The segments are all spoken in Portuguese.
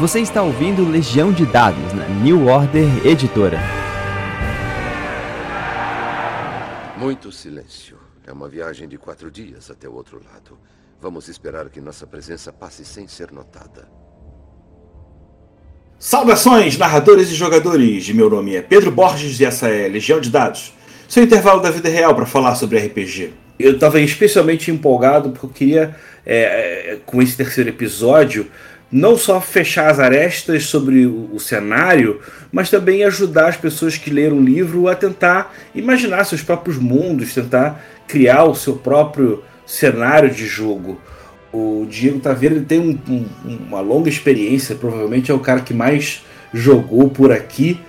Você está ouvindo Legião de Dados na New Order Editora. Muito silêncio. É uma viagem de quatro dias até o outro lado. Vamos esperar que nossa presença passe sem ser notada. Saudações, narradores e jogadores! Meu nome é Pedro Borges e essa é Legião de Dados, seu intervalo da vida real para falar sobre RPG. Eu estava especialmente empolgado porque eu queria, é, é, com esse terceiro episódio, não só fechar as arestas sobre o, o, cenário, mas também ajudar as pessoas que leram o livro a tentar imaginar seus próprios mundos, tentar criar o seu próprio cenário de jogo. O Diego Taveira ele tem um, um, uma longa experiência, provavelmente é o cara que mais jogou por aqui.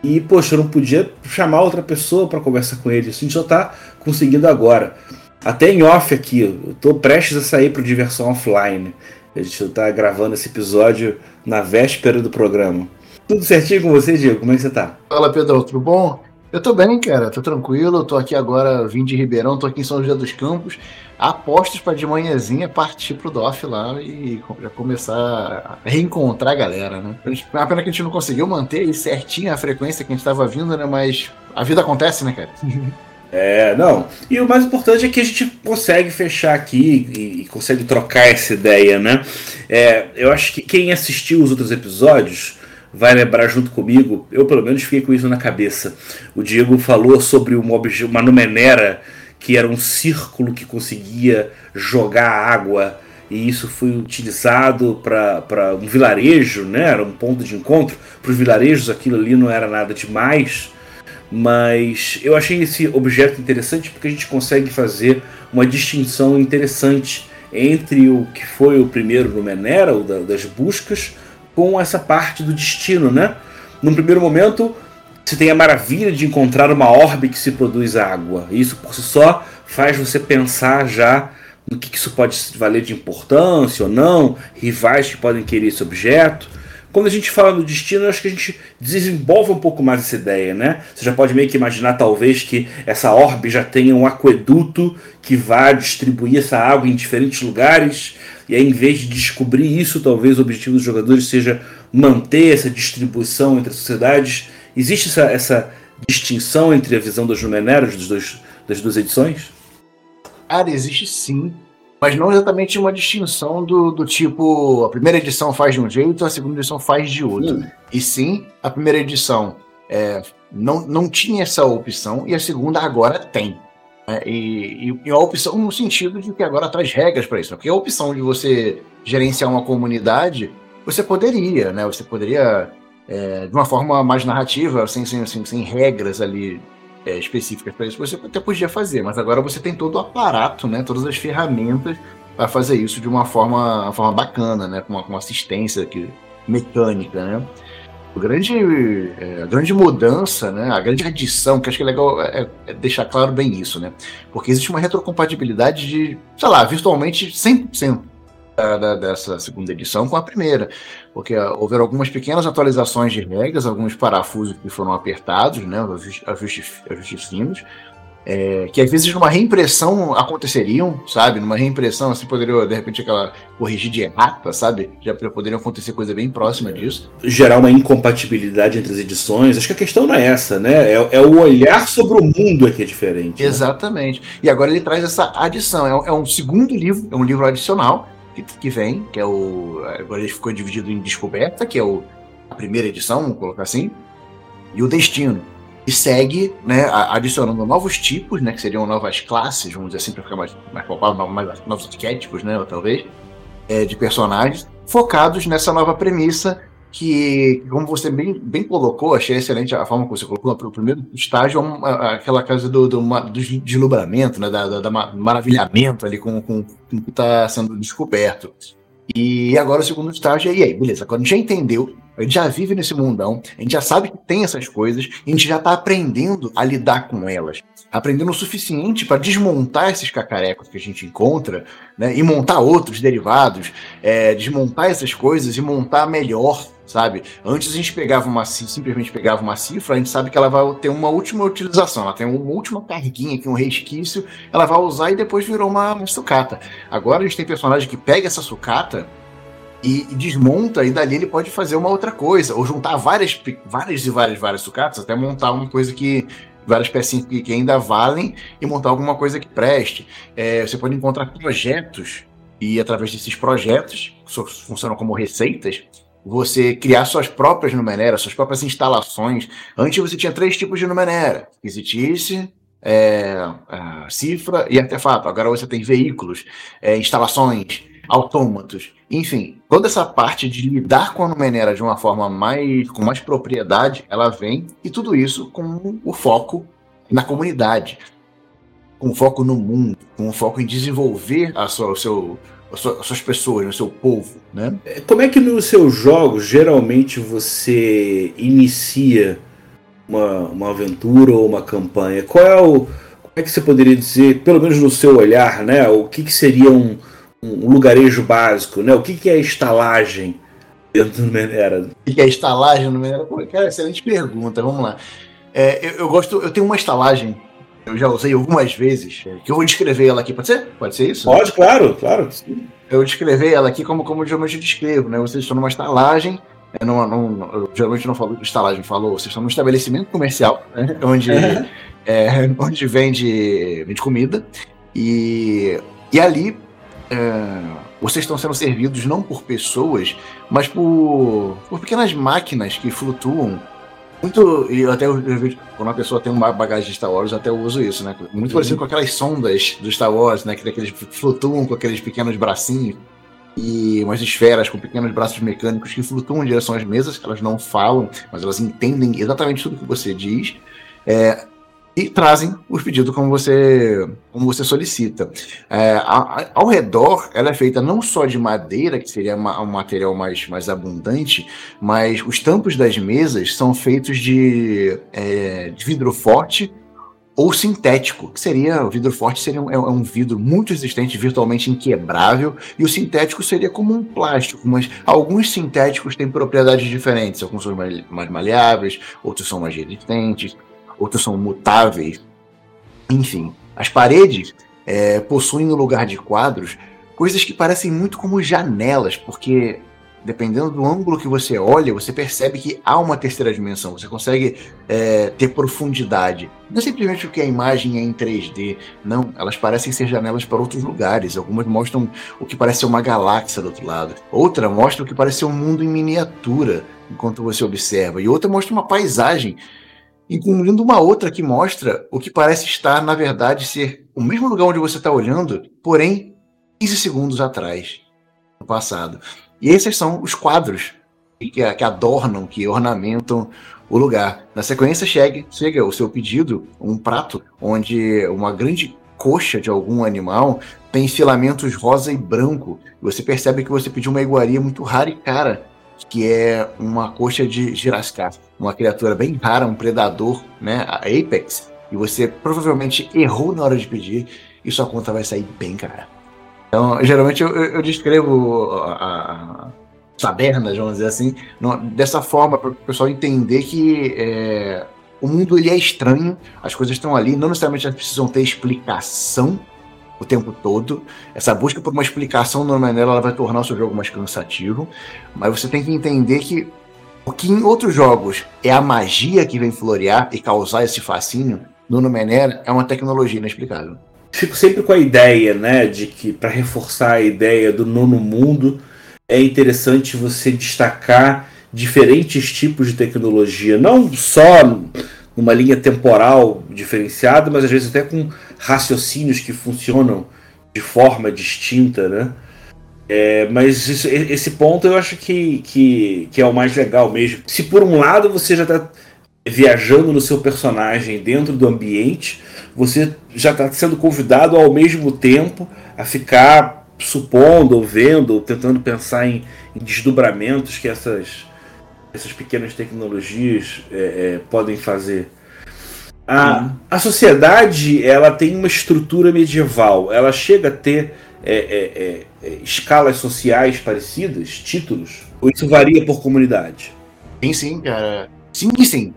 E, poxa, eu não podia chamar outra pessoa para conversar com ele. Isso a gente só está conseguindo agora. Até em off aqui, eu estou prestes a sair para diversão offline. A gente está gravando esse episódio na véspera do programa. Tudo certinho com você, Diego? Como é que você tá? Fala, Pedro, tudo bom? Eu tô bem, cara, tô tranquilo, tô aqui agora, vim de Ribeirão, tô aqui em São José dos Campos. Apostos para de manhãzinha partir pro DOF lá e já começar a reencontrar a galera, né? A pena que a gente não conseguiu manter certinho a frequência que a gente tava vindo, né? Mas a vida acontece, né, cara? É, não. E o mais importante é que a gente consegue fechar aqui e, e consegue trocar essa ideia, né? É, eu acho que quem assistiu os outros episódios vai lembrar junto comigo, eu pelo menos fiquei com isso na cabeça. O Diego falou sobre uma, uma numenera que era um círculo que conseguia jogar água e isso foi utilizado para um vilarejo, né? era um ponto de encontro. Para os vilarejos aquilo ali não era nada demais. Mas eu achei esse objeto interessante porque a gente consegue fazer uma distinção interessante entre o que foi o primeiro no Menera, o das buscas, com essa parte do destino, né? Num primeiro momento, você tem a maravilha de encontrar uma orbe que se produz água. Isso por si só faz você pensar já no que isso pode valer de importância ou não, rivais que podem querer esse objeto. Quando a gente fala no destino, eu acho que a gente desenvolve um pouco mais essa ideia, né? Você já pode meio que imaginar, talvez, que essa orbe já tenha um aqueduto que vá distribuir essa água em diferentes lugares. E aí, em vez de descobrir isso, talvez o objetivo dos jogadores seja manter essa distribuição entre as sociedades. Existe essa, essa distinção entre a visão dos Numeneros das duas edições? Cara, existe sim mas não exatamente uma distinção do, do tipo a primeira edição faz de um jeito, a segunda edição faz de outro. Hum. E sim, a primeira edição é, não, não tinha essa opção e a segunda agora tem. É, e, e, a opção no sentido de que agora traz regras para isso. Porque a opção de você gerenciar uma comunidade, você poderia, né? Você poderia, é, de uma forma mais narrativa, sem, sem, sem, sem regras ali é, específicas para isso, você até podia fazer, mas agora você tem todo o aparato, né, todas as ferramentas para fazer isso de uma forma, uma forma bacana, né, com uma, com uma assistência que, mecânica, né. O grande, é, a grande mudança, né, a grande adição, que acho que é legal é, é deixar claro bem isso, né, porque existe uma retrocompatibilidade de, sei lá, virtualmente 100% da, dessa segunda edição com a primeira, porque uh, houveram algumas pequenas atualizações de regras, alguns parafusos que foram apertados, né, ajustes, ajustes finos, é, que às vezes numa reimpressão aconteceriam, sabe? Numa reimpressão, assim, poderia, de repente, aquela corrigir de errata, sabe? Já poderiam acontecer coisa bem próxima disso. Gerar uma incompatibilidade entre as edições. Acho que a questão não é essa, né? É, é o olhar sobre o mundo é que é diferente. Né? Exatamente. E agora ele traz essa adição. É, é um segundo livro, é um livro adicional, que, que vem, que é o. Agora ele ficou dividido em Descoberta, que é o, a primeira edição, vamos colocar assim, e o Destino. E segue, né, adicionando novos tipos, né, que seriam novas classes, vamos dizer assim, para ficar mais, mais palpável, mais, novos arquétipos, né, talvez, é, de personagens, focados nessa nova premissa que, como você bem, bem colocou, achei excelente a forma que você colocou, o primeiro estágio é aquela coisa do, do, do deslumbramento, né, da, da, da maravilhamento ali com, com, com o que está sendo descoberto. E agora o segundo estágio é, e aí, beleza, agora a gente já entendeu, a gente já vive nesse mundão, a gente já sabe que tem essas coisas, a gente já está aprendendo a lidar com elas. Aprendendo o suficiente para desmontar esses cacarecos que a gente encontra, né, e montar outros derivados, é, desmontar essas coisas e montar melhor sabe? Antes a gente pegava uma simplesmente pegava uma cifra, a gente sabe que ela vai ter uma última utilização, ela tem uma última carguinha aqui, um resquício, ela vai usar e depois virou uma, uma sucata. Agora a gente tem personagem que pega essa sucata e, e, desmonta, e dali ele pode fazer uma outra coisa, ou juntar várias, várias e várias, várias sucatas, até montar uma coisa que. várias pecinhas que, ainda valem e montar alguma coisa que preste. É, você pode encontrar projetos, e através desses projetos, que funcionam como receitas, você criar suas próprias Numenera, suas próprias instalações. Antes você tinha três tipos de Numenera: Exitice, é, cifra e artefato. Agora você tem veículos, é, instalações, autômatos, enfim, toda essa parte de lidar com a Numenera de uma forma mais com mais propriedade, ela vem e tudo isso com o foco na comunidade, com foco no mundo, com foco em desenvolver a sua, o seu as suas pessoas, o seu povo, né? É, como é que nos seus jogos geralmente você inicia uma, uma aventura ou uma campanha? Qual é o como é que você poderia dizer, pelo menos no seu olhar, né? O que, que seria um, um lugarejo básico, né? O que, que é estalagem dentro do Menera? O que é estalagem no Menera? Cara, excelente pergunta. Vamos lá. É, eu, eu, gosto, eu tenho uma estalagem eu já usei algumas vezes, que eu vou descrever ela aqui, pode ser? Pode ser isso? Pode, claro, claro. Eu descrever ela aqui como, como geralmente eu descrevo, né? Vocês estão numa estalagem, é numa, num, eu geralmente não falo estalagem, falou, vocês estão num estabelecimento comercial, né? onde, é, onde vende, vende comida, e, e ali é, vocês estão sendo servidos não por pessoas, mas por, por pequenas máquinas que flutuam muito. E até quando uma pessoa tem uma bagagem de Star Wars, eu até uso isso, né? Muito uhum. parecido com aquelas sondas do Star Wars, né? Que daqueles flutuam com aqueles pequenos bracinhos e umas esferas com pequenos braços mecânicos que flutuam em direção às mesas, elas não falam, mas elas entendem exatamente tudo que você diz. É, e trazem os pedidos como você, como você solicita. É, a, ao redor, ela é feita não só de madeira, que seria uma, um material mais, mais abundante, mas os tampos das mesas são feitos de, é, de vidro forte ou sintético, que seria o vidro forte seria um, é um vidro muito resistente, virtualmente inquebrável, e o sintético seria como um plástico, mas alguns sintéticos têm propriedades diferentes, alguns são mais, mais maleáveis, outros são mais resistentes outros são mutáveis. Enfim, as paredes é, possuem no lugar de quadros coisas que parecem muito como janelas, porque dependendo do ângulo que você olha, você percebe que há uma terceira dimensão. Você consegue é, ter profundidade. Não é simplesmente porque a imagem é em 3D. Não, elas parecem ser janelas para outros lugares. Algumas mostram o que parece uma galáxia do outro lado. Outra mostra o que parece um mundo em miniatura, enquanto você observa. E outra mostra uma paisagem incluindo uma outra que mostra o que parece estar, na verdade, ser o mesmo lugar onde você está olhando, porém 15 segundos atrás, no passado. E esses são os quadros que, adornam, que ornamentam o lugar. Na sequência, chega, chega o seu pedido, um prato onde uma grande coxa de algum animal tem filamentos rosa e branco. Você percebe que você pediu uma iguaria muito rara e cara que é uma coxa de Girascar, uma criatura bem rara, um predador, né, a Apex, e você provavelmente errou na hora de pedir, e sua conta vai sair bem cara. Então, geralmente eu, eu descrevo a, a vamos dizer assim, dessa forma, para o pessoal entender que é, o mundo ele é estranho, as coisas estão ali, não necessariamente elas precisam ter explicação, o tempo todo. Essa busca por uma explicação no Manela ela vai tornar o seu jogo mais cansativo, mas você tem que entender que o que em outros jogos é a magia que vem florear e causar esse fascínio, no Numenera é uma tecnologia inexplicável. Fico sempre com a ideia, né, de que para reforçar a ideia do nono mundo, é interessante você destacar diferentes tipos de tecnologia, não só numa linha temporal diferenciada, mas às vezes até com raciocínios que funcionam de forma distinta, né? É, mas isso, esse ponto eu acho que, que, que, é o mais legal mesmo. Se por um lado você já está viajando no seu personagem dentro do ambiente, você já está sendo convidado ao mesmo tempo a ficar supondo, ou vendo, ou tentando pensar em, em desdobramentos que essas, essas pequenas tecnologias é, é, podem fazer. A, a sociedade ela tem uma estrutura medieval, ela chega a ter é, é, é, é escalas sociais parecidas, títulos, ou isso varia por comunidade? Sim, sim, cara. Sim, sim.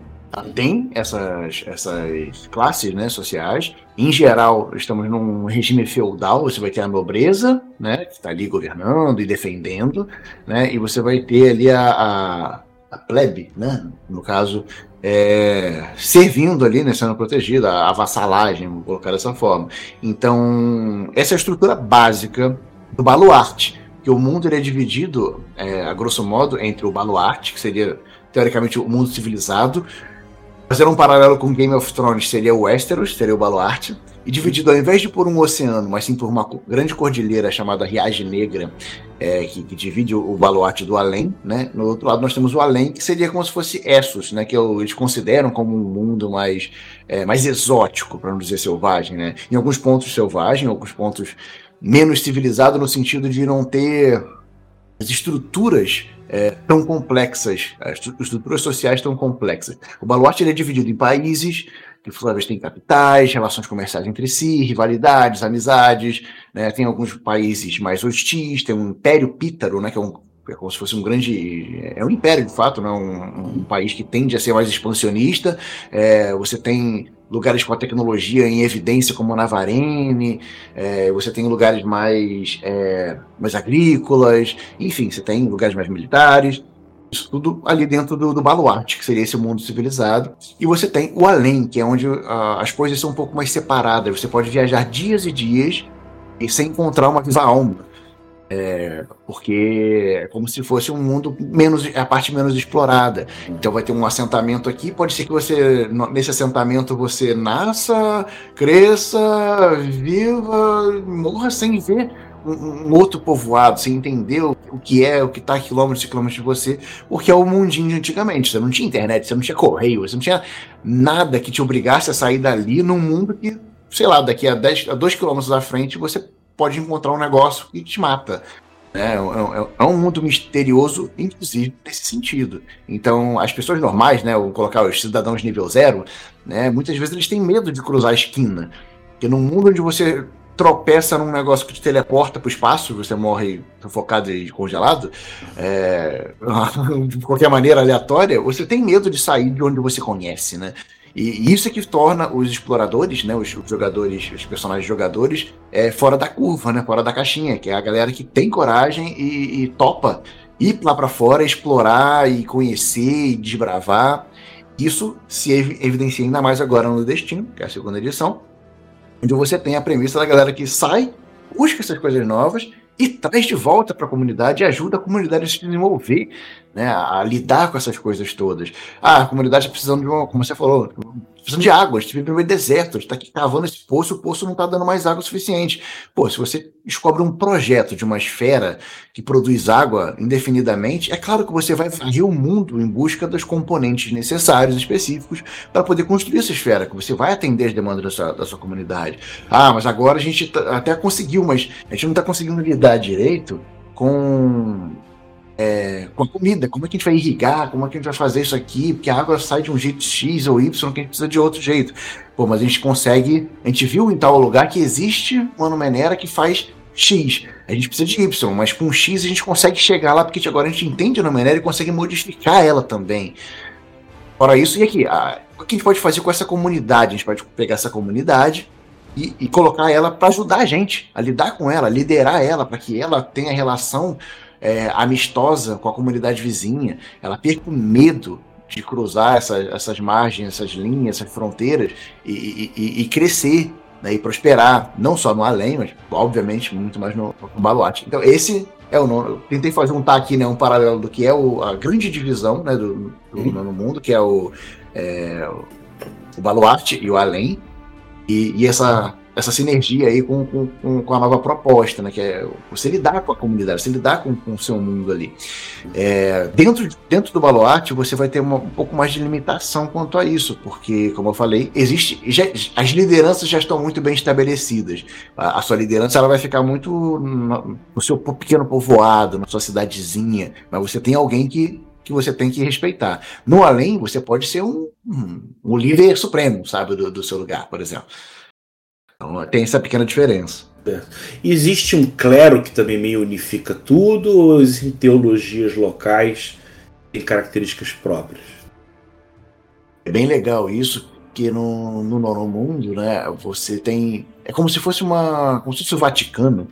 tem essas, essas classes né, sociais. Em geral, estamos num regime feudal, você vai ter a nobreza, né, que está ali governando e defendendo, né, e você vai ter ali a, a, a plebe, né, no caso, é, servindo ali, né, sendo protegida, a, vassalagem, vou colocar dessa forma. Então, essa é a estrutura básica do baluarte, que o mundo ele é dividido, é, a grosso modo, entre o baluarte, que seria teoricamente o mundo civilizado, Fazer um paralelo com Game of Thrones seria o Westeros, seria o Baluarte, e dividido ao invés de por um oceano, mas sim por uma grande cordilheira chamada Riage Negra, é, que, que, divide o Baluarte do Além, né? No outro lado nós temos o Além, que seria como se fosse Essos, né? Que eles consideram como um mundo mais, é, mais exótico, para não dizer selvagem, né? Em alguns pontos selvagem, em alguns pontos menos civilizado no sentido de não ter as estruturas é, tão complexas, as estruturas sociais tão complexas. O baluarte é dividido em países, que talvez tem capitais, relações comerciais entre si, rivalidades, amizades, né? tem alguns países mais hostis, tem um império pítaro, né? que é um é como se fosse um grande. É um império, de fato, né? um, um país que tende a ser mais expansionista. É, você tem lugares com a tecnologia em evidência, como Navarene, é, você tem lugares mais, é, mais agrícolas, enfim, você tem lugares mais militares. Isso tudo ali dentro do, do baluarte, que seria esse mundo civilizado. E você tem o além, que é onde uh, as coisas são um pouco mais separadas. Você pode viajar dias e dias e sem encontrar uma viva alma. É, porque é como se fosse um mundo menos a parte menos explorada. Então vai ter um assentamento aqui, pode ser que você nesse assentamento você nasça, cresça, viva, morra sem ver um, um outro povoado, sem entender o, que é, o que está a quilômetros e quilômetros de você, porque é o mundinho de antigamente. Você não tinha internet, você não tinha correio, você não tinha nada que te obrigasse a sair dali num mundo que, sei lá, daqui a 10 a 2 quilômetros da frente você pode encontrar um negócio que te mata. Né? É, é, é, um mundo misterioso, inclusive, nesse sentido. Então, as pessoas normais, né, vou colocar os cidadãos nível zero, né, muitas vezes eles têm medo de cruzar a esquina. Porque num mundo onde você tropeça num negócio que te teleporta para o espaço, você morre sufocado e congelado, é, de qualquer maneira aleatória, você tem medo de sair de onde você conhece, né? E isso é que torna os exploradores, né, os, jogadores, os personagens jogadores, é, fora da curva, né, fora da caixinha, que é a galera que tem coragem e, e topa ir lá para fora, explorar e conhecer e desbravar. Isso se evidencia ainda mais agora no Destino, que é a segunda edição, onde você tem a premissa da galera que sai, busca essas coisas novas e traz de volta para a comunidade e ajuda a comunidade a se desenvolver, né, a, lidar com essas coisas todas. Ah, a comunidade está precisando de uma, como você falou, precisando de água, a gente vive no deserto, a gente está aqui cavando esse poço, o poço não está dando mais água suficiente. Pô, se você descobre um projeto de uma esfera que produz água indefinidamente, é claro que você vai varrer o mundo em busca dos componentes necessários, específicos, para poder construir essa esfera, que você vai atender as demandas da sua, da sua comunidade. Ah, mas agora a gente tá, até conseguiu, mas a gente não está conseguindo lidar direito com é, com a comida, como é que a gente vai irrigar, como é que a gente vai fazer isso aqui, porque a água sai de um jeito X ou Y, que a gente precisa de outro jeito. Pô, mas a gente consegue, a gente viu em tal lugar que existe uma numenera que faz X. A gente precisa de Y, mas com X a gente consegue chegar lá, porque agora a gente entende a numenera e consegue modificar ela também. Fora isso, e aqui, a, o que a gente pode fazer com essa comunidade? A gente pode pegar essa comunidade e, e colocar ela para ajudar a gente, a lidar com ela, liderar ela, para que ela tenha relação é, amistosa com a comunidade vizinha, ela perca o medo de cruzar essa, essas margens, essas linhas, essas fronteiras e, e, e crescer né, e prosperar, não só no além, mas obviamente muito mais no, no baluarte. Então, esse é o nome. Eu tentei fazer um tá aqui, né, um paralelo do que é o, a grande divisão né, do, do uhum. no mundo, que é o, é, o baluarte e o além, e, e essa essa sinergia aí com, com, com, a nova proposta, né? Que é você lidar com a comunidade, você lidar com, com o seu mundo ali. É, dentro, dentro do Baluarte, você vai ter uma, um pouco mais de limitação quanto a isso, porque, como eu falei, existe. Já, as lideranças já estão muito bem estabelecidas. A, a sua liderança ela vai ficar muito no, no seu pequeno povoado, na sua cidadezinha, mas você tem alguém que, que você tem que respeitar. No além, você pode ser um, um, um líder supremo, sabe, do, do seu lugar, por exemplo. Então tem essa pequena diferença. É. Existe um clero que também meio unifica tudo, ou existem teologias locais têm características próprias? É bem legal isso, que no, no Mundo, né, você tem. É como se fosse uma. como se fosse o Vaticano,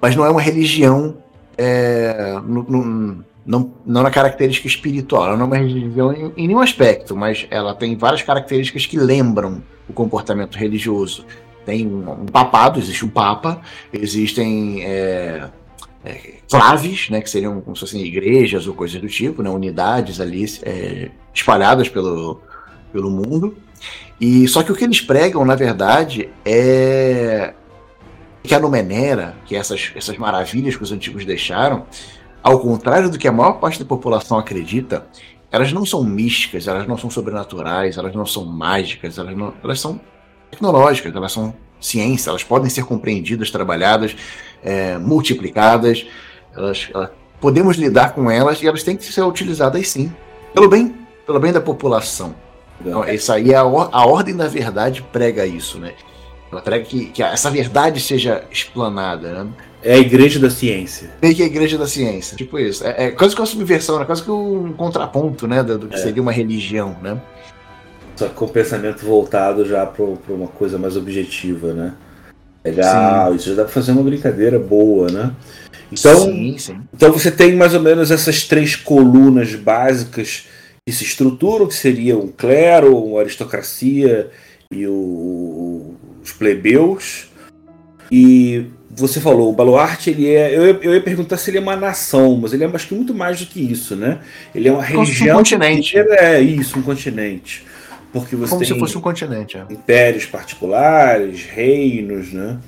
mas não é uma religião é, no, no, não, não na característica espiritual. Ela não é uma religião em, em nenhum aspecto, mas ela tem várias características que lembram o comportamento religioso. Tem um, papado, existe um papa, existem é, é, claves, né, que seriam como se fossem igrejas ou coisas do tipo, né, unidades ali é, espalhadas pelo, pelo mundo. E só que o que eles pregam, na verdade, é que a Numenera, que essas, essas maravilhas que os antigos deixaram, ao contrário do que a maior parte da população acredita, elas não são místicas, elas não são sobrenaturais, elas não são mágicas, elas, não, elas são tecnológicas, elas são ciência, elas podem ser compreendidas, trabalhadas, é, multiplicadas, elas, elas, podemos lidar com elas e elas têm que ser utilizadas sim, pelo bem, pelo bem da população. Então, essa aí é a, or, a ordem da verdade prega isso, né? Ela prega que, que essa verdade seja explanada, né? É a igreja da ciência. Meio que a igreja da ciência. Tipo isso. É, é quase que uma subversão, né? quase que um contraponto, né? Do, do que é. seria uma religião, né? Só com o pensamento voltado já para uma coisa mais objetiva, né? Legal, sim. isso já dá para fazer uma brincadeira boa, né? Então, sim, sim. então você tem mais ou menos essas três colunas básicas que se estruturam, que seriam o clero, a aristocracia e o, os plebeus. E você falou, o Baluarte, ele é. Eu, eu ia perguntar se ele é uma nação, mas ele é acho que muito mais do que isso, né? Ele é uma região. Um continente. É isso, um continente. Porque você Como tem se fosse um continente. É. Impérios particulares, reinos, né?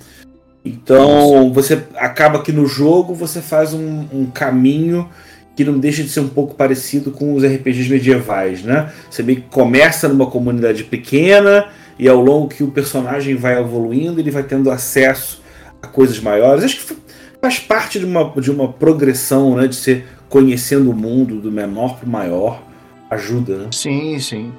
Então isso. você acaba que no jogo você faz um, um, caminho que não deixa de ser um pouco parecido com os RPGs medievais, né? Você meio que começa numa comunidade pequena e ao longo que o personagem vai evoluindo, ele vai tendo acesso a coisas maiores. Acho que faz parte de uma, de uma progressão, né? De ser conhecendo o mundo do menor para o maior. Ajuda, né? Sim, sim.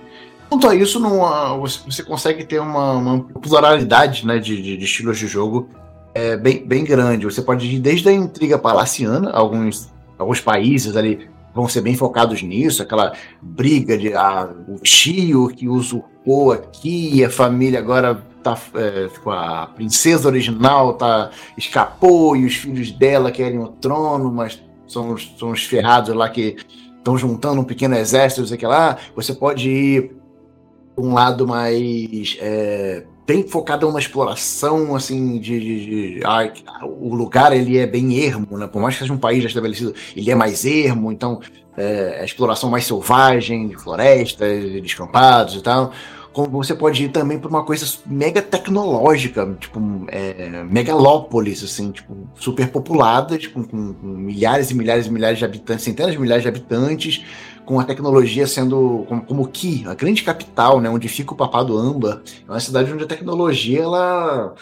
Quanto a isso, numa, você consegue ter uma, uma pluralidade né, de, de, de, estilos de jogo é, bem, bem grande. Você pode ir desde a intriga palaciana, alguns, alguns países ali vão ser bem focados nisso, aquela briga de ah, o tio que usurpou aqui, a família agora tá é, a princesa original tá escapou e os filhos dela querem o trono, mas são, são os ferrados lá que estão juntando um pequeno exército, não sei o que lá. Você pode ir um lado mais é, bem focado numa exploração assim de, de, de ah, o lugar ele é bem ermo, né? Por mais que seja um país já estabelecido, ele é mais ermo, então é, a exploração mais selvagem de florestas, de descampados e tal. Como você pode ir também para uma coisa mega tecnológica, tipo é, megalópolis, assim, tipo super populada, tipo, com, com milhares e milhares e milhares de habitantes, centenas de milhares de habitantes com a tecnologia sendo como, como Ki, a grande capital, né, onde fica o Papado Amba. É uma cidade onde a tecnologia ela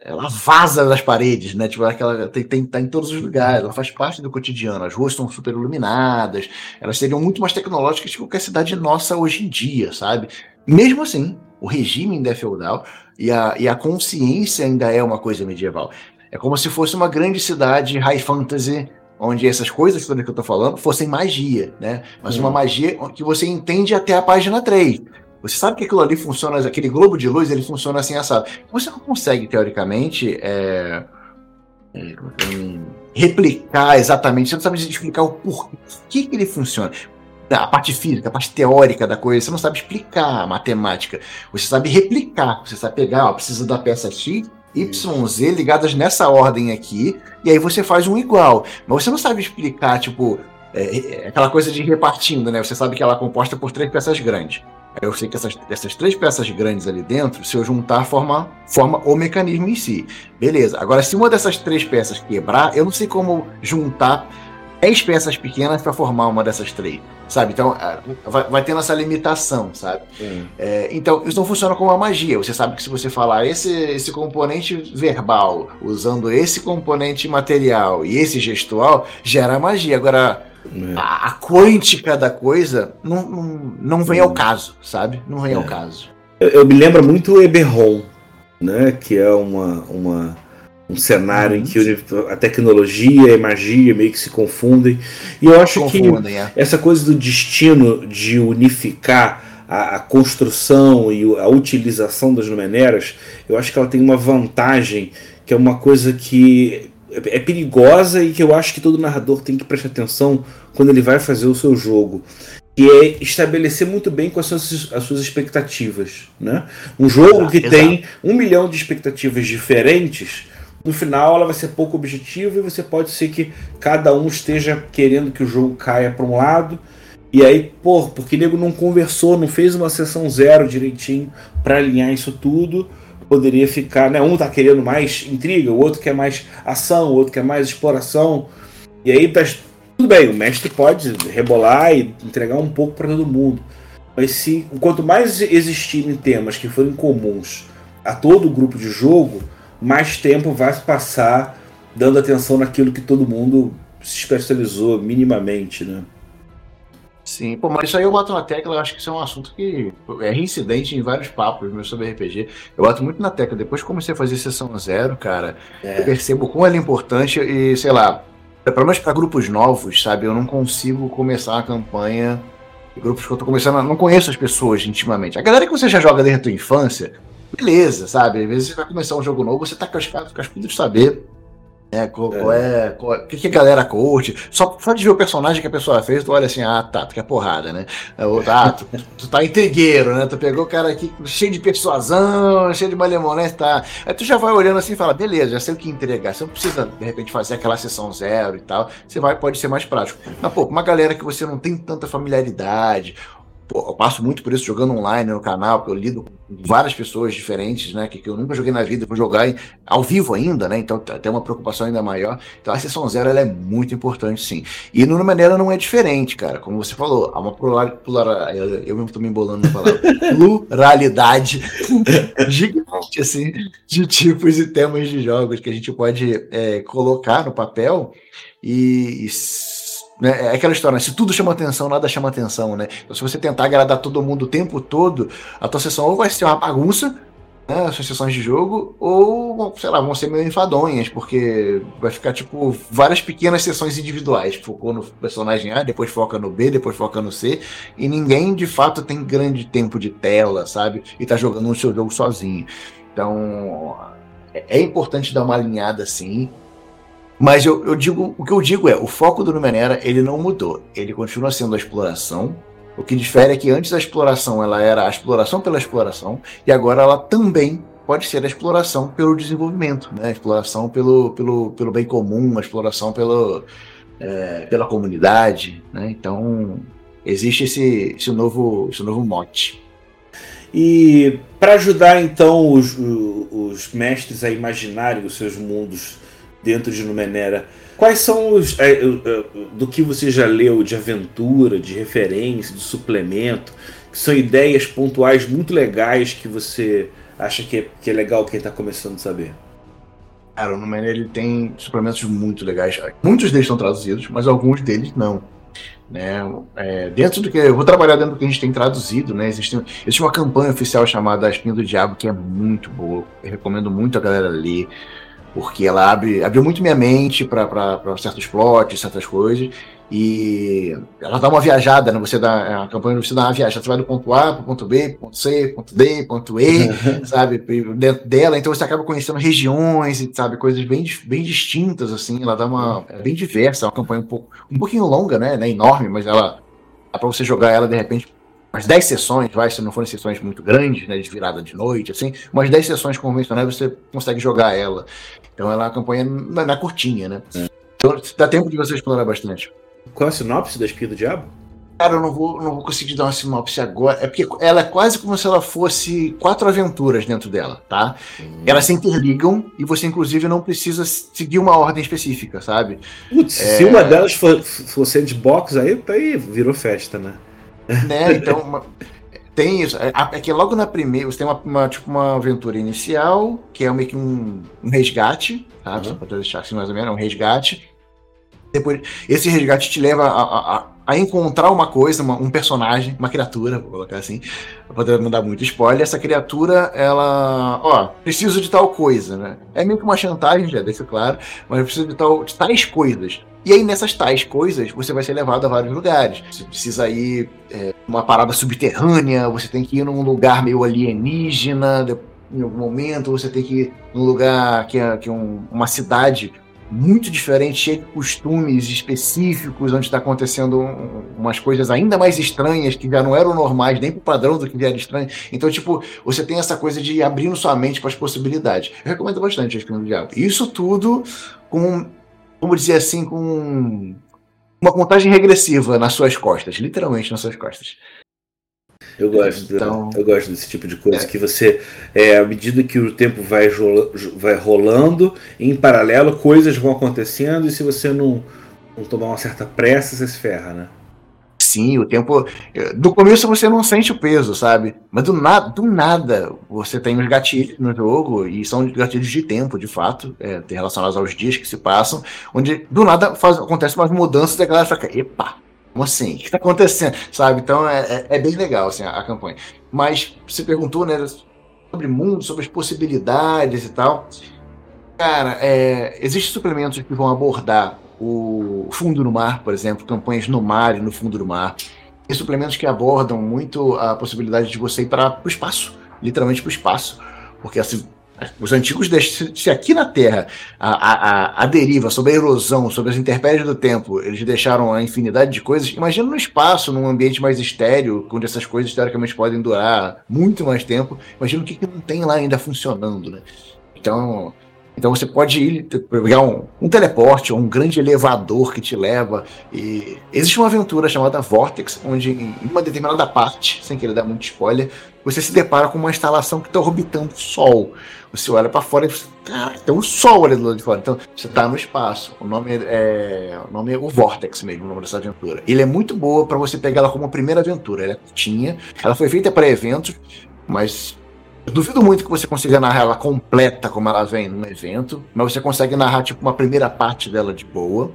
ela vaza das paredes, né? Tipo, aquela tem, tem tá em todos os lugares, ela faz parte do cotidiano. As ruas estão super iluminadas, elas seriam muito mais tecnológicas que qualquer cidade nossa hoje em dia, sabe? Mesmo assim, o regime ainda é feudal e a, e a consciência ainda é uma coisa medieval. É como se fosse uma grande cidade high fantasy onde essas coisas todas que eu tô falando fossem magia, né? Mas uma magia que você entende até a página 3. Você sabe que aquilo ali funciona, aquele globo de luz, ele funciona assim assado. Você não consegue, teoricamente, é, é, replicar exatamente, você não sabe explicar o porquê que, que ele funciona. A parte física, a parte teórica da coisa, você não sabe explicar a matemática. Você sabe replicar, você sabe pegar, ó, precisa da peça X, YZ ligadas nessa ordem aqui, e aí você faz um igual. Mas você não sabe explicar, tipo, é, é aquela coisa de repartindo, né? Você sabe que ela é composta por três peças grandes. Eu sei que essas, essas três peças grandes ali dentro, se eu juntar, forma, forma o mecanismo em si. Beleza. Agora, se uma dessas três peças quebrar, eu não sei como juntar 10 peças pequenas para formar uma dessas três, sabe? Então, é, vai, vai tendo essa limitação, sabe? É, então, isso não funciona como uma magia. Você sabe que se você falar esse, esse componente verbal usando esse componente material e esse gestual, gera magia. Agora, é. a, a, quântica da coisa não, não, não vem ao caso, sabe? Não vem é. ao caso. Eu, eu, me lembro muito o Eberron, né? Que é uma, uma um cenário uhum. em que a tecnologia e a magia meio que se confundem. E eu acho confundem, que é. essa coisa do destino de unificar a, a, construção e a utilização das numeneras, eu acho que ela tem uma vantagem que é uma coisa que é perigosa e que eu acho que todo narrador tem que prestar atenção quando ele vai fazer o seu jogo. Que é estabelecer muito bem quais são as suas expectativas. Né? Um jogo exato, que exato. tem um milhão de expectativas diferentes, no final ela vai ser pouco objetiva e você pode ser que cada um esteja querendo que o jogo caia para um lado. E aí, pô, porque o nego não conversou, não fez uma sessão zero direitinho para alinhar isso tudo poderia ficar, né? Um tá querendo mais intriga, o outro quer mais ação, o outro quer mais exploração. E aí tá, tudo bem, o mestre pode rebolar e entregar um pouco para todo mundo. Mas se quanto mais existirem temas que forem comuns a todo o grupo de jogo, mais tempo vai se passar dando atenção naquilo que todo mundo se especializou minimamente, né? Sim, pô, mas isso aí eu boto na tecla, eu acho que isso é um assunto que é reincidente em vários papos meus sobre RPG. Eu boto muito na tecla. Depois que comecei a fazer sessão zero, cara, é. eu percebo como ela é importante e, sei lá, pelo menos para grupos novos, sabe? Eu não consigo começar a campanha. Grupos que eu tô começando, não conheço as pessoas intimamente. A galera que você já joga desde a tua infância, beleza, sabe? Às vezes você vai começar um jogo novo, você tá cascudas de saber é, qual, qual é. Qual, o que, que a galera curte? Só, só de ver o personagem que a pessoa fez, tu olha assim, ah, tá, tu quer porrada, né? É ah, tu, tu tá intrigueiro, né? Tu pegou o cara aqui cheio de persuasão, cheio de malemolência, tá? Aí tu já vai olhando assim e fala, beleza, já sei o que entregar. Você não precisa, de repente, fazer aquela sessão zero e tal. Você vai, pode ser mais prático. Mas, pô, uma galera que você não tem tanta familiaridade, Pô, eu passo muito por isso jogando online no canal, porque eu lido com várias pessoas diferentes, né? Que, que eu nunca joguei na vida, vou jogar em, ao vivo ainda, né? Então tem uma preocupação ainda maior. Então a sessão zero ela é muito importante, sim. E no maneira não é diferente, cara. Como você falou, há uma pluralidade. Eu mesmo tô me embolando na palavra. pluralidade gigante, assim, de tipos e temas de jogos que a gente pode é, colocar no papel e, e né? É aquela história, né? se tudo chama atenção, nada chama atenção, né? Então, se você tentar agradar todo mundo o tempo todo, a tua sessão ou vai ser uma bagunça, né, as sessões de jogo, ou, sei lá, vão ser meio enfadonhas, porque vai ficar, tipo, várias pequenas sessões individuais. Focou no personagem A, depois foca no B, depois foca no C, e ninguém, de fato, tem grande tempo de tela, sabe? E tá jogando o seu jogo sozinho. Então, é, é importante dar uma alinhada, assim, mas eu, eu, digo, o que eu digo é, o foco do Numenera, ele não mudou. Ele continua sendo a exploração. O que difere é que antes a exploração ela era a exploração pela exploração e agora ela também pode ser a exploração pelo desenvolvimento, né? A exploração pelo, pelo, pelo bem comum, a exploração pelo, é, pela comunidade, né? Então existe esse, esse, novo, esse novo mote. E para ajudar então os, os mestres a imaginarem os seus mundos dentro de Numenera. Quais são os. É, é, do que você já leu de aventura, de referência, de suplemento, que são ideias pontuais muito legais que você acha que é, que é legal quem está começando a saber? Cara, o Numenera ele tem suplementos muito legais. Muitos deles estão traduzidos, mas alguns deles não. Né? É, dentro do que eu vou trabalhar dentro do que a gente tem traduzido, né? Existe, existe uma campanha oficial chamada Espinha do Diabo que é muito boa. Eu recomendo muito a galera ler porque ela abre, abriu muito minha mente para certos plots, certas coisas, e ela dá uma viajada, né? Você dá é a campanha você dá uma viagem, você vai do ponto A para o ponto B, ponto C, ponto D, ponto E, sabe, dentro dela, então você acaba conhecendo regiões e sabe? Coisas bem, bem distintas assim, ela dá uma é. bem diversa, é uma campanha um pouco um pouquinho longa, né, né enorme, mas ela dá para você jogar ela de repente umas 10 sessões, vai, se não forem sessões muito grandes, né, de virada de noite, assim, umas 10 sessões convencionais você consegue jogar ela. Então ela é uma campanha na, na curtinha, né? É. Então dá tempo de você explorar bastante. Qual é a sinopse da Espia do Diabo? Cara, eu não vou, não vou conseguir dar uma sinopse agora. É porque ela é quase como se ela fosse quatro aventuras dentro dela, tá? Hum. Elas se interligam e você, inclusive, não precisa seguir uma ordem específica, sabe? Putz, é... se uma delas for, for sandbox, aí, aí virou festa, né? Né, então. Uma... Tem isso. É, é, que logo na primeira, você tem uma, uma, tipo, uma aventura inicial, que é meio que um, um resgate, tá? Uhum. Só pra deixar assim mais ou menos, é um resgate. Depois, esse resgate te leva a, a, a encontrar uma coisa, uma, um personagem, uma criatura, vou colocar assim, poder não dar muito spoiler. Essa criatura, ela, ó, preciso de tal coisa, né? É meio que uma chantagem, já deixa claro, mas eu preciso de, tal, de tais coisas. E aí, nessas tais coisas, você vai ser levado a vários lugares. Você precisa ir é, uma parada subterrânea, você tem que ir num lugar meio alienígena, em algum momento, você tem que ir num lugar que é, que é um, uma cidade muito diferente, cheio de costumes específicos, onde está acontecendo umas coisas ainda mais estranhas, que já não eram normais, nem pro padrão do que já era estranho. Então, tipo, você tem essa coisa de abrindo sua mente para as possibilidades. Eu recomendo bastante Espinho do Diabo. Isso tudo com vamos dizer assim, com uma contagem regressiva nas suas costas, literalmente nas suas costas. Eu gosto, então, eu gosto desse tipo de coisa é. que você, é, à medida que o tempo vai, vai rolando, em paralelo coisas vão acontecendo e se você não, não tomar uma certa pressa, você se ferra, né? Sim, o tempo. Do começo você não sente o peso, sabe? Mas do nada, do nada você tem os gatilhos no jogo, e são gatilhos de tempo, de fato, é, relacionados aos dias que se passam, onde do nada faz, acontece umas mudanças e a galera fica, epa, como assim? O que está acontecendo? Sabe? Então é, é, é, bem legal assim, a, a, campanha. Mas você perguntou, né, sobre mundo, sobre as possibilidades e tal. Cara, é, existem suplementos que vão abordar o fundo no mar, por exemplo, campanhas no mar e no fundo do mar. E suplementos que abordam muito a possibilidade de você ir para o espaço, literalmente para o espaço. Porque assim, os antigos, se aqui na Terra a, a, a deriva sobre a erosão, sobre as intempéries do tempo, eles deixaram a infinidade de coisas, imagina no espaço, num ambiente mais estéreo, onde essas coisas teoricamente podem durar muito mais tempo, imagina o que, que não tem lá ainda funcionando, né? Então, então você pode ir pegar um, um, teleporte ou um grande elevador que te leva. E existe uma aventura chamada Vortex, onde em uma determinada parte, sem querer dar muito spoiler, você se depara com uma instalação que está orbitando o Sol. Você olha para fora e você, cara, tem um Sol ali do lado de fora. Então você está no espaço. O nome é, o nome é o Vortex mesmo, o nome dessa aventura. Ele é muito boa para você pegar ela como primeira aventura. Ela é curtinha, ela foi feita para eventos, mas eu duvido muito que você consiga narrar ela completa como ela vem num evento, mas você consegue narrar tipo uma primeira parte dela de boa,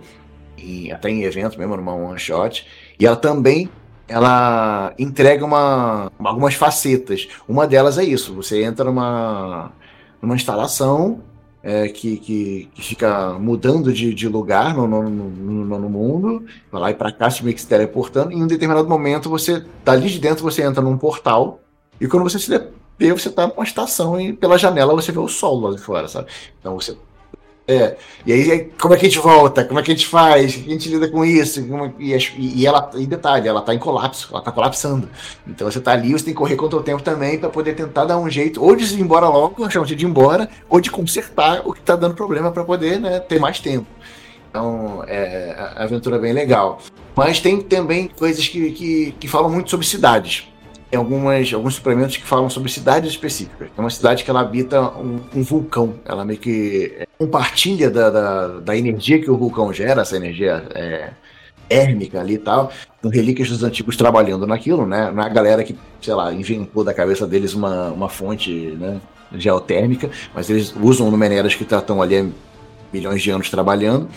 e até em evento mesmo, numa one shot. E ela também ela entrega uma, algumas facetas. Uma delas é isso: você entra numa, numa instalação é, que, que, que, fica mudando de, de lugar no, no, no, mundo, vai lá e para cá, se meio que se teleportando, e em um determinado momento você, dali de dentro, você entra num portal, e quando você se vê, você tá numa estação e pela janela você vê o sol lá de fora, sabe? Então você. É. E aí, como é que a gente volta? Como é que a gente faz? Como a gente lida com isso? É, e, e, ela, e detalhe, ela tá em colapso, ela tá colapsando. Então você tá ali, você tem que correr contra o tempo também para poder tentar dar um jeito, ou de ir embora logo, chamar de ir embora, ou de consertar o que tá dando problema para poder né, ter mais tempo. Então, é, a aventura é bem legal. Mas tem também coisas que, que, que falam muito sobre cidades tem algumas, alguns suplementos que falam sobre cidades específicas. Tem uma cidade que ela habita um, um vulcão. Ela meio que é, compartilha da, da, da, energia que o vulcão gera, essa energia é, térmica ali e tal. Com relíquias dos antigos trabalhando naquilo, né? Não é a galera que, sei lá, inventou da cabeça deles uma, uma fonte né, geotérmica, mas eles usam numeneras que estão ali há milhões de anos trabalhando.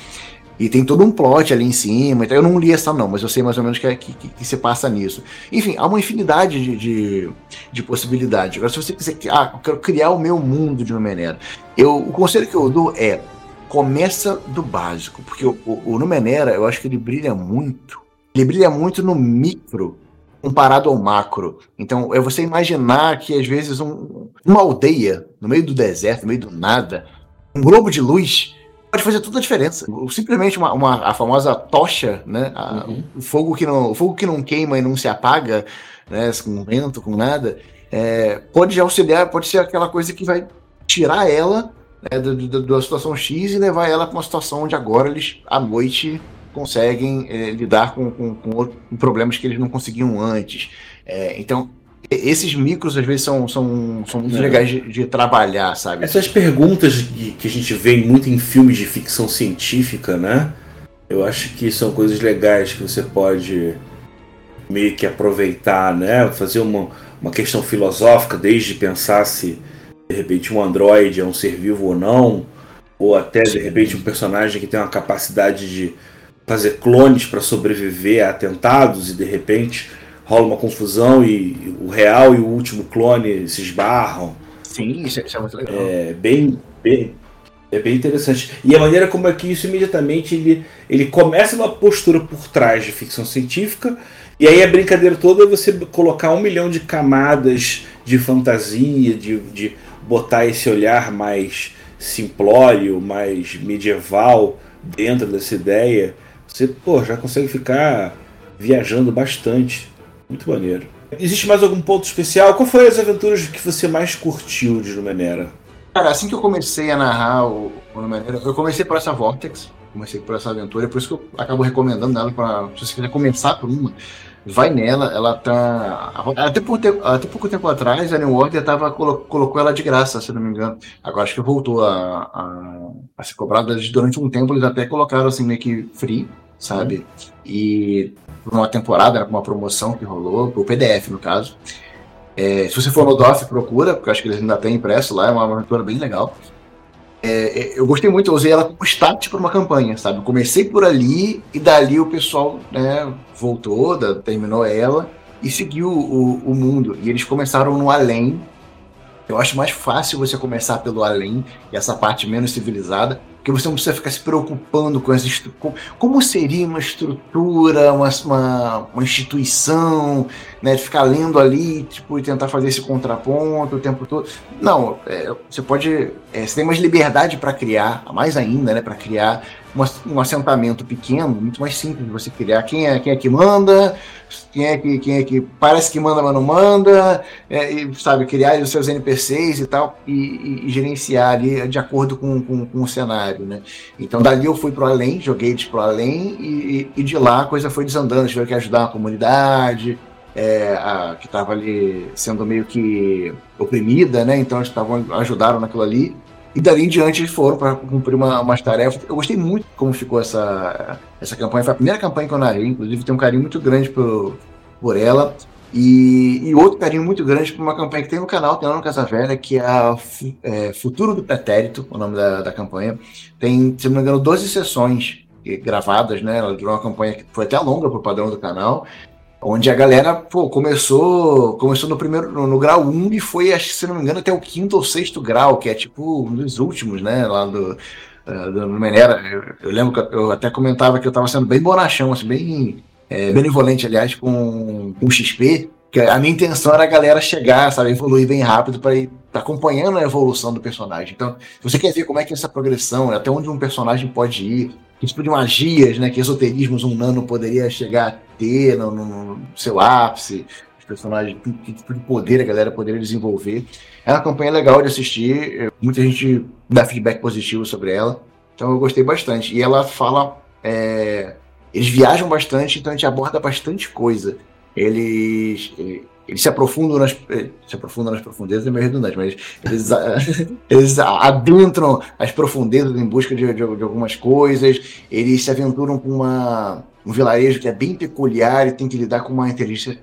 E tem todo um plot ali em cima. Então eu não li essa não, mas eu sei mais ou menos que, é, que, que, que se passa nisso. Enfim, há uma infinidade de, de, de, possibilidades. Agora, se você quiser. Ah, eu quero criar o meu mundo de Numenera. Eu, o conselho que eu dou é começa do básico. Porque o, o, o Numenera, eu acho que ele brilha muito. Ele brilha muito no micro comparado ao macro. Então, é você imaginar que às vezes um, uma aldeia no meio do deserto, no meio do nada, um globo de luz pode fazer toda a diferença. Simplesmente uma, uma a famosa tocha, né? A, uhum. o, fogo que não, o fogo que não queima e não se apaga, né? Com vento, com nada, é, pode auxiliar, pode ser aquela coisa que vai tirar ela né, da, situação X e levar ela para uma situação onde agora eles, à noite, conseguem é, lidar com, com, com, problemas que eles não conseguiam antes. É, então, esses micros às vezes são, são, são muito é. legais de, de, trabalhar, sabe? Essas perguntas que, que a gente vê muito em filmes de ficção científica, né? Eu acho que são coisas legais que você pode meio que aproveitar, né? Fazer uma, uma questão filosófica, desde pensar se de repente um androide é um ser vivo ou não, ou até de repente um personagem que tem uma capacidade de fazer clones para sobreviver a atentados e de repente rola uma confusão e o real e o último clone se esbarram. Sim, isso é, isso é muito legal. É bem, bem, é bem interessante. E a maneira como é que isso imediatamente ele, ele começa uma postura por trás de ficção científica, e aí a brincadeira toda é você colocar um milhão de camadas de fantasia, de, de botar esse olhar mais simplório, mais medieval dentro dessa ideia. Você pô, já consegue ficar viajando bastante. Muito maneiro. Existe mais algum ponto especial? Qual foi as aventuras que você mais curtiu de Numenera? Cara, assim que eu comecei a narrar o, o Numenera, eu comecei por essa Vortex, comecei por essa aventura, por isso que eu acabo recomendando ela para se você quiser começar por uma, vai nela, ela tá. Até, por até pouco tempo atrás, a New Order tava, colocou ela de graça, se não me engano. Agora acho que voltou a, a, a ser cobrada durante um tempo, eles até colocaram assim meio que free, sabe? E por uma temporada, com uma promoção que rolou, o PDF no caso. É, se você for no DOF, procura, porque eu acho que eles ainda têm impresso lá, é uma aventura bem legal. É, é, eu gostei muito, eu usei ela como start para uma campanha, sabe? Eu comecei por ali e dali o pessoal né, voltou, da, terminou ela e seguiu o, o mundo. E eles começaram no além. Eu acho mais fácil você começar pelo além, essa parte menos civilizada, porque você não precisa ficar se preocupando com as como seria uma estrutura, uma, uma, uma, instituição, né, de ficar lendo ali tipo, e tentar fazer esse contraponto o tempo todo. Não, é, você pode. É, você tem mais liberdade para criar, mais ainda, né, para criar uma, um assentamento pequeno, muito mais simples de você criar. Quem é, quem é que manda, quem é que, quem é que parece que manda, mas não manda, é, e, sabe, criar os seus NPCs e tal, e, e, e gerenciar ali de acordo com, com, com, o cenário, né? Então dali eu fui pro além, joguei eles pro além, e, e de lá a coisa foi desandando, tive que ajudar a comunidade, é, a, que estava ali sendo meio que oprimida, né? Então eles tavam, ajudaram naquilo ali. E dali em diante eles foram para cumprir uma, umas tarefas. Eu gostei muito como ficou essa, essa campanha. Foi a primeira campanha que eu narrei, inclusive tenho um carinho muito grande por, por ela. E, e outro carinho muito grande por uma campanha que tem no canal, tem lá no Casa Velha, que é, a, é Futuro do Pretérito, o nome da, da campanha. Tem, se não me engano, 12 sessões gravadas, né? Ela durou uma campanha que foi até longa pro padrão do canal onde a galera pô, começou começou no primeiro no, no, grau 1 e foi, acho se não me engano, até o quinto ou sexto grau, que é tipo um dos últimos, né, lá do, uh, do Menera. Eu, eu, lembro que eu até comentava que eu estava sendo bem bonachão, assim, bem é, benevolente, aliás, com, o XP, que a minha intenção era a galera chegar, sabe, evoluir bem rápido para ir acompanhando a evolução do personagem. Então, se você quer ver como é que é essa progressão, até onde um personagem pode ir, que tipo de magias, né, que esoterismos um nano poderia chegar a ter no, no, no seu ápice, os personagens, que tipo de poder a galera poderia desenvolver. É uma campanha legal de assistir, é, muita gente dá feedback positivo sobre ela, então eu gostei bastante. E ela fala. É, eles viajam bastante, então a gente aborda bastante coisa. Eles, eles se aprofundam nas eh, se aprofundam nas profundezas é meio redundante, mas eles, eles adentram as profundezas em busca de, de, de, algumas coisas, eles se aventuram com uma, um vilarejo que é bem peculiar e tem que lidar com uma inteligência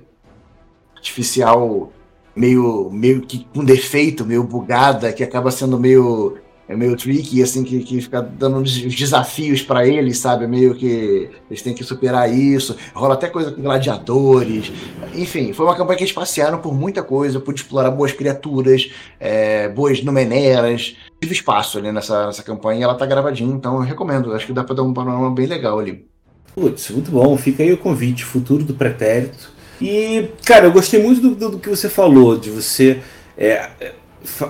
artificial meio meio que com defeito, meio bugada, que acaba sendo meio é meio tricky, assim, que, que fica dando uns desafios para eles, sabe? Meio que eles têm que superar isso. Rola até coisa com gladiadores. Enfim, foi uma campanha que eles passearam por muita coisa, pude explorar boas criaturas, é, boas numeneras. Tive espaço ali nessa, nessa campanha e ela tá gravadinha, então eu recomendo. Acho que dá para dar um panorama bem legal ali. Putz, muito bom. Fica aí o convite, futuro do pretérito. E, cara, eu gostei muito do, do, do que você falou, de você. É,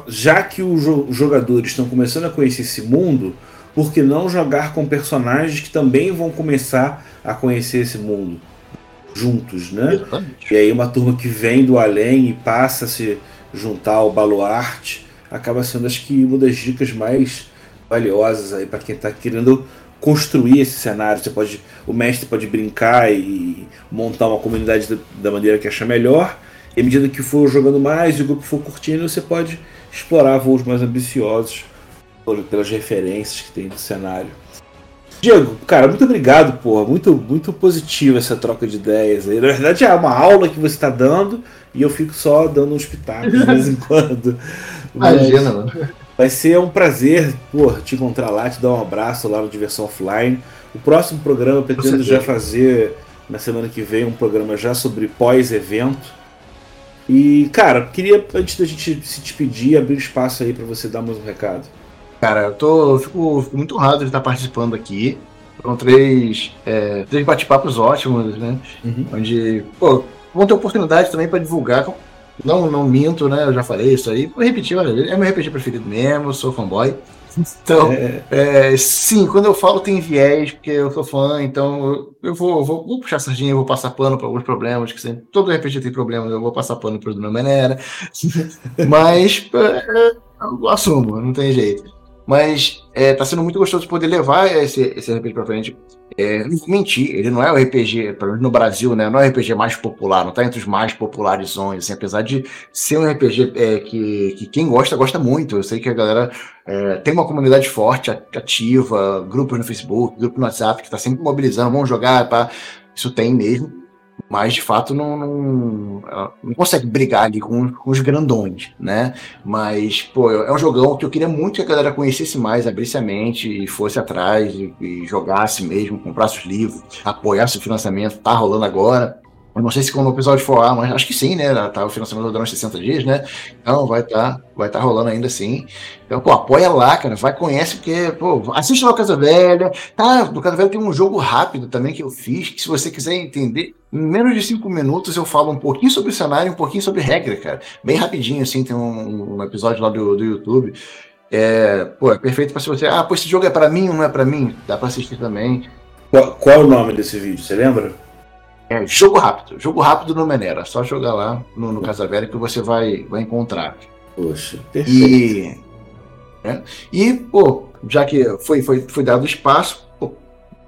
já que os jogadores estão começando a conhecer esse mundo, por que não jogar com personagens que também vão começar a conhecer esse mundo juntos, né? Exatamente. E aí uma turma que vem do além e passa a se juntar ao baluarte acaba sendo acho que uma das dicas mais valiosas aí para quem está querendo construir esse cenário. Você pode, o mestre pode brincar e montar uma comunidade da, maneira que achar melhor e à medida que for jogando mais e o grupo for curtindo, você pode explorar voos mais ambiciosos pelas referências que tem do cenário. Diego, cara, muito obrigado, porra. Muito, muito positivo essa troca de ideias aí. Na verdade, é uma aula que você está dando e eu fico só dando uns pitacos de vez em quando. Mas, Imagina, mano. Vai ser um prazer pô, te encontrar lá, te dar um abraço lá no Diversão Offline. O próximo programa eu pretendo já fazer na semana que vem um programa já sobre pós-evento. E, cara, queria, antes da gente se despedir, abrir espaço aí para você dar mais um recado. Cara, eu tô, eu fico, fico, muito honrado de estar participando aqui. Foram três, é, três bate-papos ótimos, né? Uhum. Onde, pô, vão ter oportunidade também para divulgar. Não, não minto, né? Eu já falei isso aí. Vou repetir, olha, é meu RPG preferido mesmo, sou fanboy. Então, é. É, sim, quando eu falo tem viés, porque eu sou fã, então eu, vou, vou, vou puxar sardinha, vou passar pano para alguns problemas, que sempre, todo RPG tem problemas, eu vou passar pano para o maneira. Mas é, eu assumo, não tem jeito. Mas é, tá sendo muito gostoso poder levar esse, esse RPG para frente. É, mentir, ele não é o RPG, pelo menos no Brasil, né? Não é o RPG mais popular, não tá entre os mais populares, assim, apesar de ser um RPG é, que, que quem gosta, gosta muito. Eu sei que a galera é, tem uma comunidade forte, ativa, grupos no Facebook, grupo no WhatsApp, que tá sempre mobilizando, vamos jogar, pá. Isso tem mesmo mas de fato não, não, não consegue brigar ali com, com, os grandões, né? Mas, pô, é um jogão que eu queria muito que a galera conhecesse mais, abrisse a mente e fosse atrás e, e jogasse mesmo, comprasse os livros, apoiasse o financiamento, tá rolando agora. Eu não sei se quando o episódio for lá, mas acho que sim, né? Tá o financiamento durante 60 dias, né? Então vai estar tá, vai tá rolando ainda sim. Então, pô, apoia lá, cara. Vai, conhece, porque, pô, assiste lá o Casa Velha. Tá, do Casa Velha tem um jogo rápido também que eu fiz, que se você quiser entender, em menos de 5 minutos eu falo um pouquinho sobre o cenário, um pouquinho sobre regra, cara. Bem rapidinho, assim, tem um, um episódio lá do, do YouTube. É, pô, é perfeito para se você. Ah, pô, esse jogo é para mim ou não é para mim? Dá para assistir também. Qual, qual é o nome desse vídeo? Você lembra? É, jogo rápido. Jogo rápido no Menera. Só jogar lá no, no Casa Velha que você vai, vai encontrar. Poxa, perfeito. E, é, e pô, já que foi, foi, foi dado espaço, pô,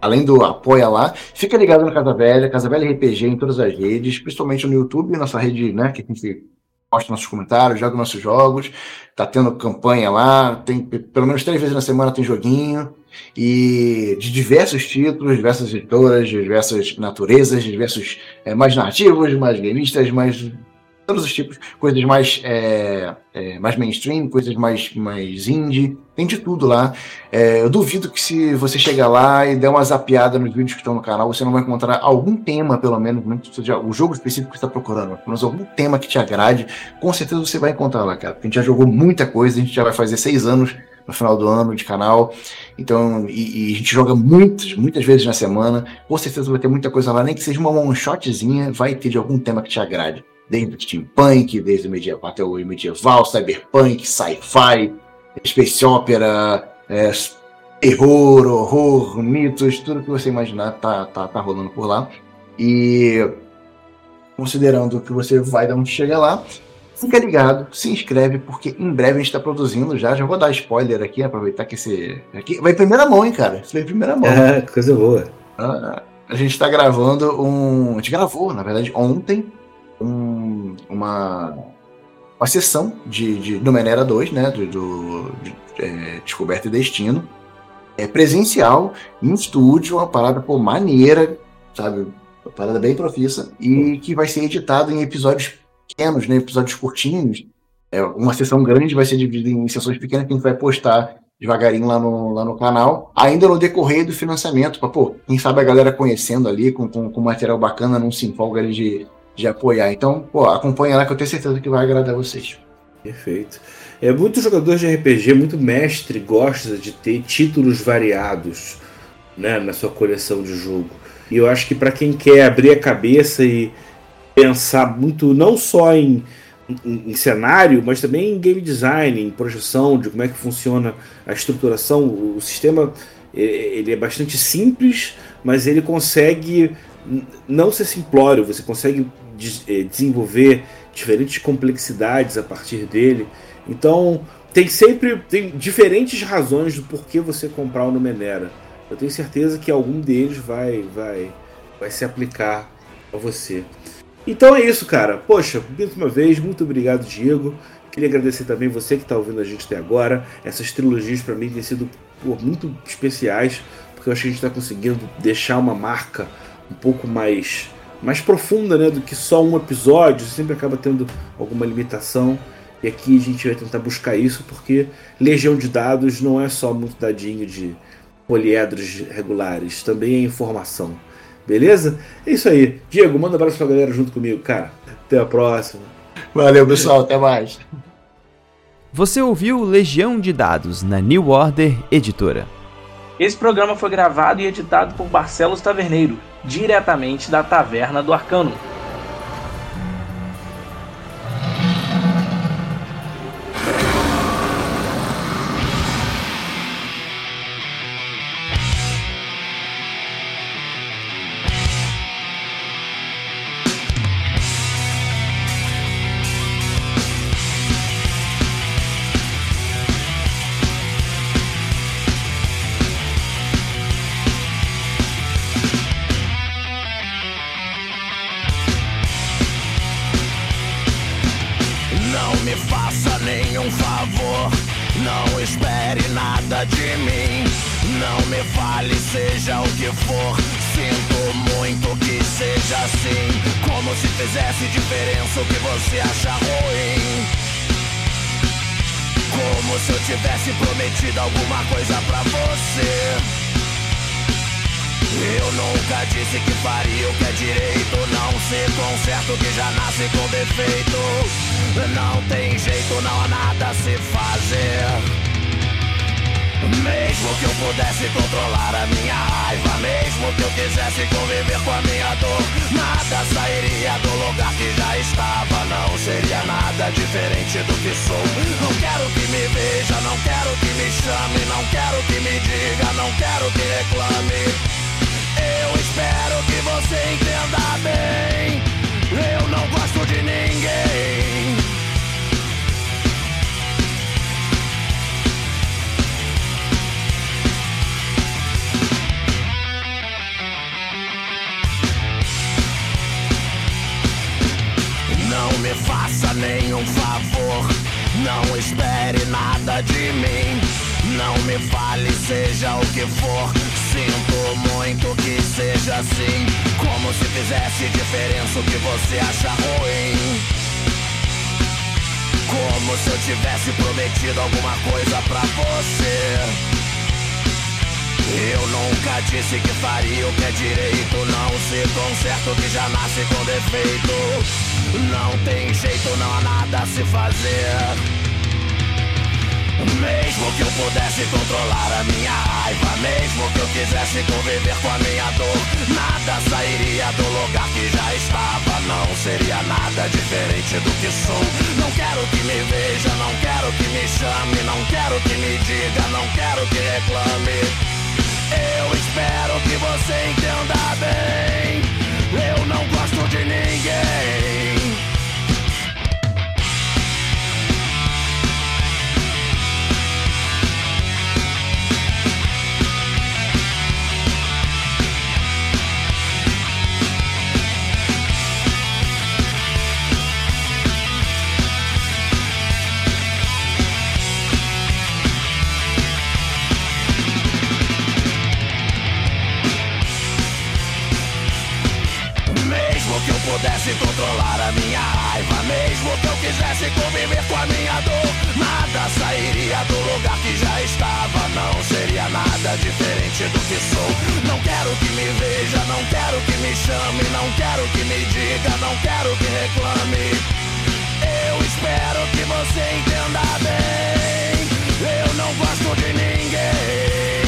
além do apoia lá, fica ligado no Casa Velha, Casa Velha RPG em todas as redes, principalmente no YouTube, nossa rede, né, que a gente posta nossos comentários, joga nossos jogos, tá tendo campanha lá, tem pelo menos três vezes na semana tem joguinho e de diversos títulos, diversas editoras, diversas naturezas, diversos é, mais narrativos, mais gameistas, mais todos os tipos, coisas mais, é, é, mais mainstream, coisas mais, mais indie, tem de tudo lá. É, eu duvido que se você chegar lá e der uma zapiada nos vídeos que estão no canal, você não vai encontrar algum tema, pelo menos, seja o jogo específico que você está procurando, mas algum tema que te agrade, com certeza você vai encontrar lá, cara. Porque a gente já jogou muita coisa, a gente já vai fazer seis anos no final do ano de canal. Então, e, e, a gente joga muitas, muitas vezes na semana. Com certeza vai ter muita coisa lá, nem que seja uma one shotzinha, vai ter de algum tema que te agrade. Desde o steampunk, desde o medieval até o medieval, cyberpunk, sci-fi, space opera, é, terror, horror, mitos, tudo que você imaginar tá, tá, tá rolando por lá. E considerando que você vai dar um chega lá, Fica ligado, se inscreve, porque em breve a gente está produzindo já. Já vou dar spoiler aqui, aproveitar que esse. Aqui vai em primeira mão, hein, cara? Isso vai em primeira mão. É, coisa boa. Ah, a gente está gravando um. A gente gravou, na verdade, ontem, um, uma, uma sessão de, de Numenera 2, né? Do, do de, é, Descoberta e Destino. É presencial, em estúdio, uma parada pô, maneira, sabe? Uma parada bem profissa. E que vai ser editado em episódios pequenos, né, episódios curtinhos. É, uma sessão grande vai ser dividida em sessões pequenas que a gente vai postar devagarinho lá no, lá no canal, ainda no decorrer do financiamento, para pô, quem sabe a galera conhecendo ali, com, com, com material bacana, não se empolga ali de, de apoiar. Então, pô, acompanha lá que eu tenho certeza que vai agradar vocês. Perfeito. É, muito jogador de RPG, muito mestre gosta de ter títulos variados né, na sua coleção de jogo. E eu acho que para quem quer abrir a cabeça e pensar muito não só em, em, em, cenário, mas também em game design, em projeção, de como é que funciona a estruturação. O, o sistema ele é bastante simples, mas ele consegue não ser simplório, você consegue desenvolver diferentes complexidades a partir dele. Então, tem sempre tem diferentes razões do porquê você comprar o Numenera. Eu tenho certeza que algum deles vai vai vai se aplicar a você. Então é isso, cara. Poxa, mais uma vez, muito obrigado, Diego. Queria agradecer também você que está ouvindo a gente até agora. Essas trilogias para mim têm sido pô, muito especiais, porque eu acho que a gente está conseguindo deixar uma marca um pouco mais, mais profunda né, do que só um episódio. Sempre acaba tendo alguma limitação. E aqui a gente vai tentar buscar isso porque legião de dados não é só muito dadinho de poliedros regulares, também é informação. Beleza? É isso aí. Diego, manda um abraço pra galera junto comigo, cara. Até a próxima. Valeu, pessoal. Até mais. Você ouviu Legião de Dados na New Order Editora. Esse programa foi gravado e editado por Barcelos Taverneiro, diretamente da Taverna do Arcano. Sairia do lugar que já estava. Não seria nada diferente do que sou. Não quero que me veja, não quero que me chame, não quero que me diga, não quero que reclame. Eu espero que você entenda bem. Eu não gosto de ninguém. Faça nenhum favor. Não espere nada de mim. Não me fale, seja o que for. Sinto muito que seja assim. Como se fizesse diferença o que você acha ruim. Como se eu tivesse prometido alguma coisa pra você. Eu nunca disse que faria o que é direito. Não se conserta o que já nasce com defeito. Não tem jeito, não há nada a se fazer. Mesmo que eu pudesse controlar a minha raiva, mesmo que eu quisesse conviver com a minha dor, nada sairia do lugar que já estava. Não seria nada diferente do que sou. Não quero que me veja, não quero que me chame, não quero que me diga, não quero que reclame. Eu espero que você entenda bem. Mesmo que eu quisesse conviver com a minha dor, nada sairia do lugar que já estava. Não seria nada diferente do que sou. Não quero que me veja, não quero que me chame, não quero que me diga, não quero que reclame. Eu espero que você entenda bem. Eu não gosto de ninguém.